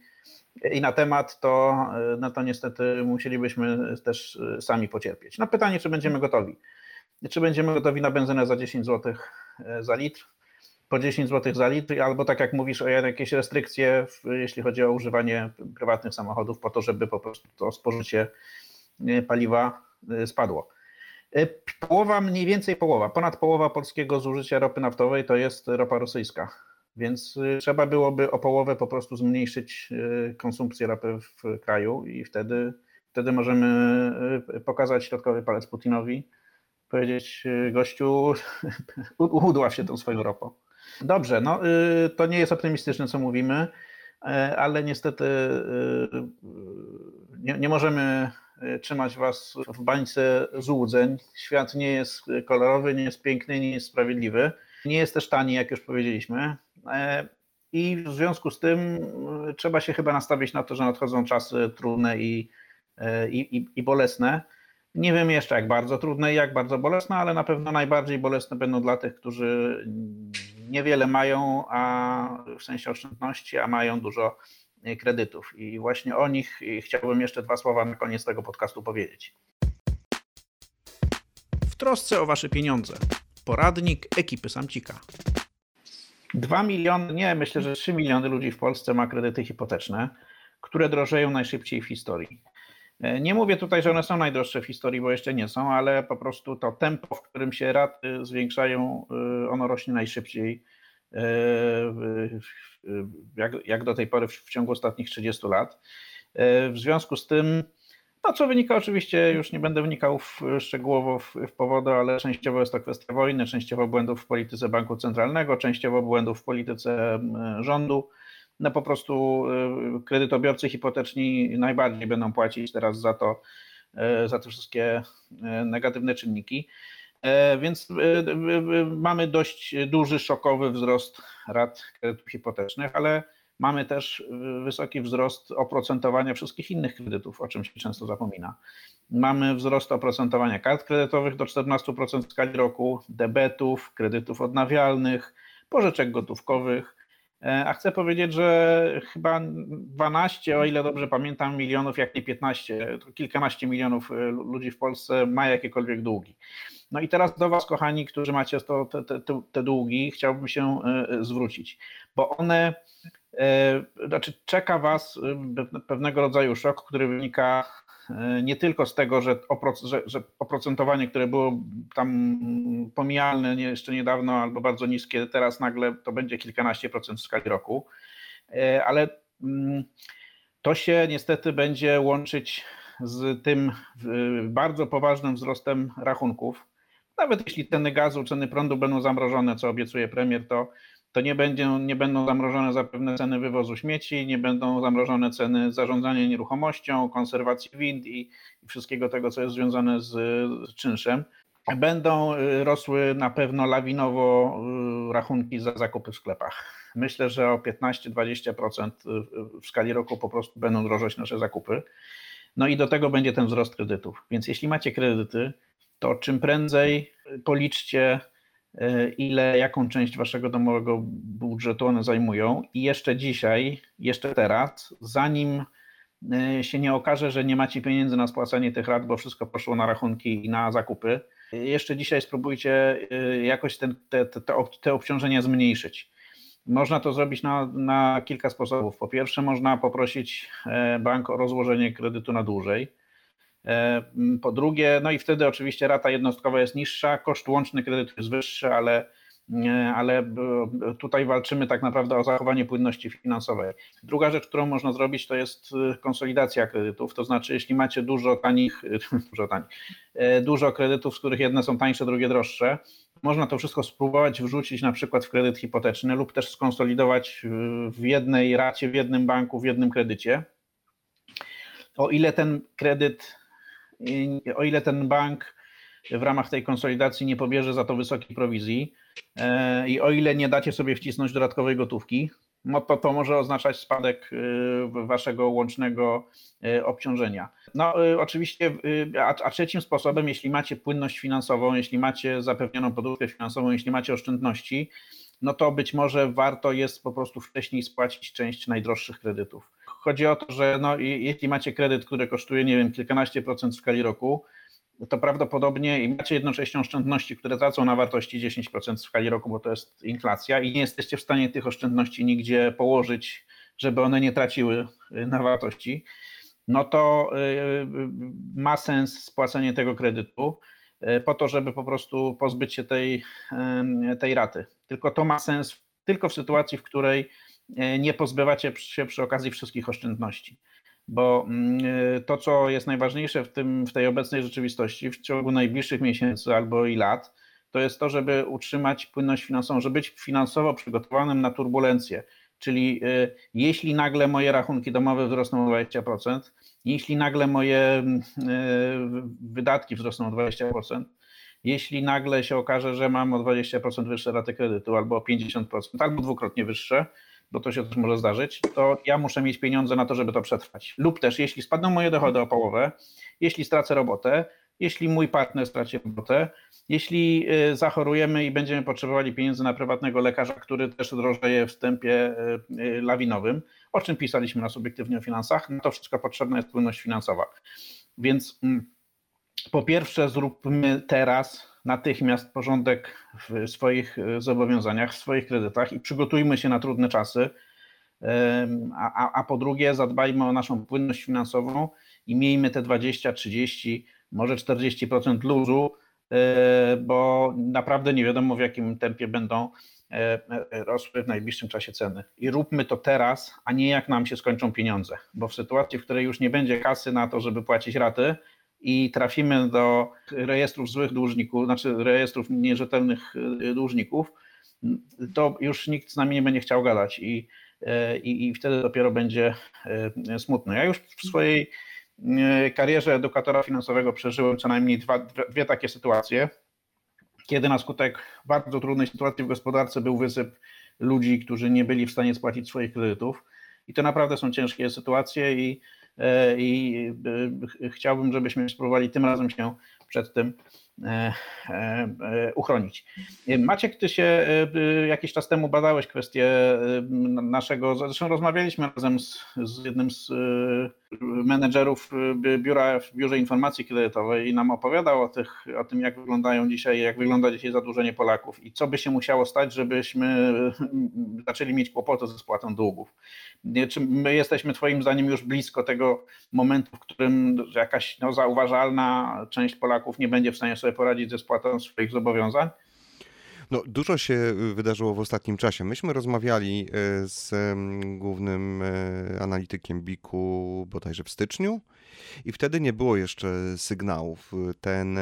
i na temat, to, no to niestety musielibyśmy też sami pocierpieć. No pytanie, czy będziemy gotowi? Czy będziemy gotowi na benzynę za 10 zł e, za litr? Po 10 zł za litr, albo tak jak mówisz jakieś restrykcje, jeśli chodzi o używanie prywatnych samochodów, po to, żeby po prostu to spożycie e, paliwa e, spadło. E, połowa, mniej więcej połowa, ponad połowa polskiego zużycia ropy naftowej to jest ropa rosyjska, więc trzeba byłoby o połowę po prostu zmniejszyć konsumpcję ropy w kraju i wtedy, wtedy możemy pokazać środkowy palec Putinowi, powiedzieć gościu, [LAUGHS] udław się tą swoją ropą. Dobrze, no y, to nie jest optymistyczne, co mówimy, e, ale niestety y, nie, nie możemy y, trzymać Was w bańce złudzeń. Świat nie jest kolorowy, nie jest piękny, nie jest sprawiedliwy. Nie jest też tani, jak już powiedzieliśmy. E, I w związku z tym trzeba się chyba nastawić na to, że nadchodzą czasy trudne i, e, i, i bolesne. Nie wiem jeszcze jak bardzo trudne i jak bardzo bolesne, ale na pewno najbardziej bolesne będą dla tych, którzy niewiele mają, a w sensie oszczędności, a mają dużo e, kredytów. I właśnie o nich chciałbym jeszcze dwa słowa na koniec tego podcastu powiedzieć. W trosce o Wasze pieniądze. Poradnik ekipy Samcika. Dwa miliony, nie, myślę, że trzy miliony ludzi w Polsce ma kredyty hipoteczne, które drożeją najszybciej w historii. E, nie mówię tutaj, że one są najdroższe w historii, bo jeszcze nie są, ale po prostu to tempo, w którym się raty zwiększają, e, ono rośnie najszybciej, e, jak, jak do tej pory w, w ciągu ostatnich 30 lat. W związku z tym, no co wynika oczywiście, już nie będę wnikał w, szczegółowo w, w powody, ale częściowo jest to kwestia wojny, częściowo błędów w polityce banku centralnego, częściowo błędów w polityce rządu no po prostu y, kredytobiorcy hipoteczni najbardziej będą płacić teraz za to, y, za te wszystkie y, negatywne czynniki. Więc mamy dość duży, szokowy wzrost rat kredytów hipotecznych, ale mamy też wysoki wzrost oprocentowania wszystkich innych kredytów, o czym się często zapomina. Mamy wzrost oprocentowania kart kredytowych do 14% w skali roku, debetów, kredytów odnawialnych, pożyczek gotówkowych. E, a chcę powiedzieć, że chyba 12, o ile dobrze pamiętam, milionów, jak nie 15, to kilkanaście milionów e, ludzi w Polsce ma jakiekolwiek długi. No i teraz do Was, kochani, którzy macie to, te, te, te długi, chciałbym się e, zwrócić, bo one, znaczy czeka Was pewnego rodzaju szok, który wynika nie tylko z tego, że, oprocentowanie, które było tam pomijalne jeszcze niedawno albo bardzo niskie, teraz nagle to będzie kilkanaście procent w skali roku, e, ale mm, to się niestety będzie łączyć z tym bardzo poważnym wzrostem rachunków. Nawet jeśli ceny gazu, ceny prądu będą zamrożone, co obiecuje premier, to to nie, będzie, nie będą zamrożone zapewne ceny wywozu śmieci, nie będą zamrożone ceny zarządzania nieruchomością, konserwacji wind i, i wszystkiego tego, co jest związane z, z czynszem. Będą y, rosły na pewno lawinowo y, rachunki za zakupy w sklepach. Myślę, że o 15-20% y, w skali roku po prostu będą drożeć nasze zakupy. No i do tego będzie ten wzrost kredytów. Więc jeśli macie kredyty, to czym prędzej policzcie ile, jaką część waszego domowego budżetu one zajmują i jeszcze dzisiaj, jeszcze teraz, zanim e, się nie okaże, że nie macie pieniędzy na spłacanie tych rat, bo wszystko poszło na rachunki i na zakupy, jeszcze dzisiaj spróbujcie e, jakoś ten, te, te, te obciążenia zmniejszyć. Można to zrobić na, na kilka sposobów. Po pierwsze, można poprosić bank o rozłożenie kredytu na dłużej E, po drugie, no i wtedy oczywiście rata jednostkowa jest niższa, koszt łączny kredytu jest wyższy, ale, e, ale e, tutaj walczymy tak naprawdę o zachowanie płynności finansowej. Druga rzecz, którą można zrobić, to jest konsolidacja kredytów, to znaczy jeśli macie dużo tanich, [LAUGHS] dużo, tanich, dużo kredytów, z których jedne są tańsze, drugie droższe, można to wszystko spróbować wrzucić na przykład w kredyt hipoteczny lub też skonsolidować w jednej racie, w jednym banku, w jednym kredycie. O ile ten kredyt o ile ten bank w ramach tej konsolidacji nie pobierze za to wysokiej prowizji e, i o ile nie dacie sobie wcisnąć dodatkowej gotówki, no to to może oznaczać spadek e, waszego łącznego e, obciążenia. No oczywiście, a, a, trzecim sposobem, jeśli macie płynność finansową, jeśli macie zapewnioną poduszkę finansową, jeśli macie oszczędności, no to być może warto jest po prostu wcześniej spłacić część najdroższych kredytów. Chodzi o to, że no, jeśli macie kredyt, który kosztuje, nie wiem, kilkanaście procent w skali roku, to prawdopodobnie macie jednocześnie oszczędności, które tracą na wartości 10% w skali roku, bo to jest inflacja i nie jesteście w stanie tych oszczędności nigdzie położyć, żeby one nie traciły y, na wartości, no to y, ma sens spłacenie tego kredytu y, po to, żeby po prostu pozbyć się tej, tej raty. Tylko to ma sens tylko w sytuacji, w której nie pozbywacie się przy okazji wszystkich oszczędności. Bo mm, e, to, co jest najważniejsze w, tym, w tej obecnej rzeczywistości, w ciągu najbliższych miesięcy albo i lat, to jest to, żeby utrzymać płynność finansową, żeby być finansowo przygotowanym na turbulencje. Czyli e, jeśli nagle moje rachunki domowe wzrosną o 20%, jeśli nagle moje wydatki wzrosną o 20%, jeśli nagle się okaże, że mam o 20% wyższe raty kredytu, albo o 50%, albo dwukrotnie wyższe, bo to się też może zdarzyć, to ja muszę mieć pieniądze na to, żeby to przetrwać. Lub też, jeśli spadną moje dochody o połowę, jeśli stracę robotę, jeśli mój partner straci robotę, jeśli y, zachorujemy i będziemy potrzebowali pieniędzy na prywatnego lekarza, który też drożeje w tempie y, y, lawinowym, o czym pisaliśmy na subiektywnie o finansach, no to wszystko potrzebna jest płynność finansowa. Więc mm, po pierwsze, zróbmy teraz natychmiast porządek w swoich e, zobowiązaniach, w swoich kredytach i przygotujmy się na trudne czasy. A, a, a po drugie, zadbajmy o naszą płynność finansową i miejmy te 20, 30, może 40% luzu, e, bo naprawdę nie wiadomo w jakim tempie będą e, rosły w najbliższym czasie ceny. I róbmy to teraz, a nie jak nam się skończą pieniądze, bo w sytuacji, w której już nie będzie kasy na to, żeby płacić raty, i trafimy do rejestrów złych dłużników, znaczy rejestrów nierzetelnych y, dłużników, to już nikt z nami nie będzie chciał gadać i, y, i, i wtedy dopiero będzie y, smutno. Ja już w swojej karierze edukatora finansowego przeżyłem co najmniej dwa, dwie takie sytuacje, kiedy na skutek bardzo trudnej sytuacji w gospodarce był wysyp ludzi, którzy nie byli w stanie spłacić swoich kredytów I to naprawdę są ciężkie sytuacje i, i chciałbym, żebyśmy spróbowali tym razem się przed tym E, e, uchronić. Maciek, ty się e, jakiś czas temu badałeś kwestię naszego, zresztą rozmawialiśmy razem z, z jednym z menedżerów biura w Biurze Informacji Kredytowej i nam opowiadał o, tych, o tym, jak wyglądają dzisiaj, jak wygląda dzisiaj zadłużenie Polaków i co by się musiało stać, żebyśmy zaczęli mieć kłopoty ze spłatą długów. Czy my jesteśmy Twoim zdaniem już blisko tego momentu, w którym jakaś no, zauważalna część Polaków nie będzie w stanie sobie poradzić ze spłatą swoich zobowiązań? No, dużo się wydarzyło w ostatnim czasie. Myśmy rozmawiali e, z głównym e, analitykiem BIK-u bodajże w styczniu i wtedy nie było jeszcze sygnałów. Ten,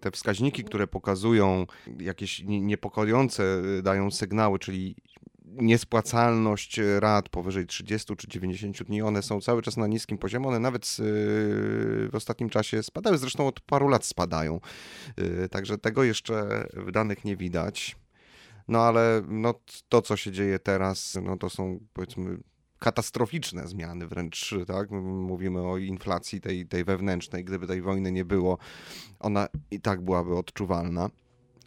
te wskaźniki, które pokazują jakieś niepokojące, e, dają sygnały, czyli niespłacalność rat powyżej 30 czy 90 dni, one są cały czas na niskim poziomie, one nawet w ostatnim czasie spadały, zresztą od paru lat spadają. Y, także tego jeszcze w danych nie widać. No ale no, to, co się dzieje teraz, no to są powiedzmy katastroficzne zmiany wręcz, tak? Mówimy o inflacji tej, tej wewnętrznej. Gdyby tej wojny nie było, ona i tak byłaby odczuwalna.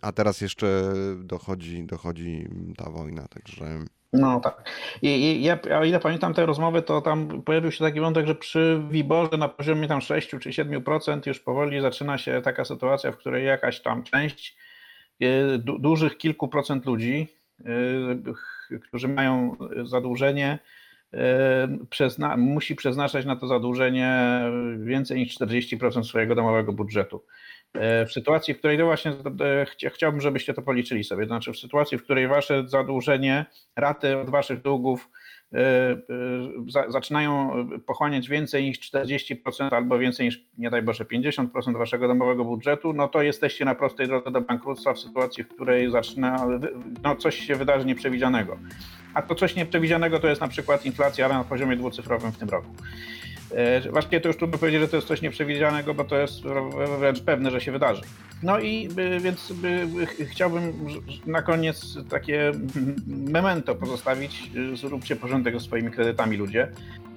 A teraz jeszcze dochodzi, dochodzi ta wojna, także. No tak. I, i ja, ile pamiętam te rozmowy, to tam pojawił się taki wątek, że przy Wiborze na poziomie tam 6 czy 7% już powoli zaczyna się taka sytuacja, w której jakaś tam część e, du, dużych kilku procent ludzi, y, którzy mają zadłużenie, przezna, musi przeznaczać na to zadłużenie więcej niż 40% swojego domowego budżetu. E, w sytuacji, w której to właśnie e, chciałbym, żebyście to policzyli sobie, znaczy w sytuacji, w której wasze zadłużenie, raty od waszych długów zaczynają pochłaniać więcej niż 40% albo więcej niż, nie daj Boże, 50% waszego domowego budżetu, no to jesteście na prostej drodze do bankructwa w sytuacji, w której zaczyna, no coś się wydarzy nieprzewidzianego. A to coś nieprzewidzianego to jest na przykład inflacja na poziomie dwucyfrowym w tym roku. E, właściwie to już trudno powiedzieć, że to jest coś nieprzewidzianego, bo to jest wręcz pewne, że się wydarzy. No i y, więc y, chciałbym na koniec takie [LAUGHS] memento pozostawić. Zróbcie porządek ze swoimi kredytami ludzie.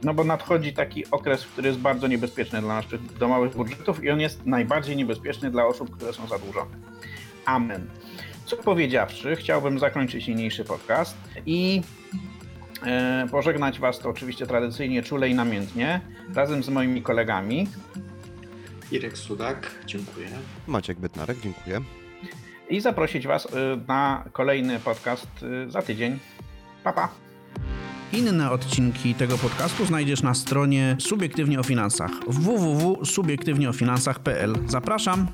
No bo nadchodzi taki okres, który jest bardzo niebezpieczny dla naszych domowych budżetów i on jest najbardziej niebezpieczny dla osób, które są zadłużone. Amen. Co powiedziawszy, chciałbym zakończyć niniejszy podcast i E, pożegnać Was to oczywiście tradycyjnie czule i namiętnie, razem z moimi kolegami. Irek Sudak, dziękuję. Maciek Bytnarek, dziękuję. I zaprosić Was e, na kolejny podcast e, za tydzień. Pa, pa. Inne odcinki tego podcastu znajdziesz na stronie Subiektywnie o Finansach www.subiektywnieofinansach.pl. Zapraszam!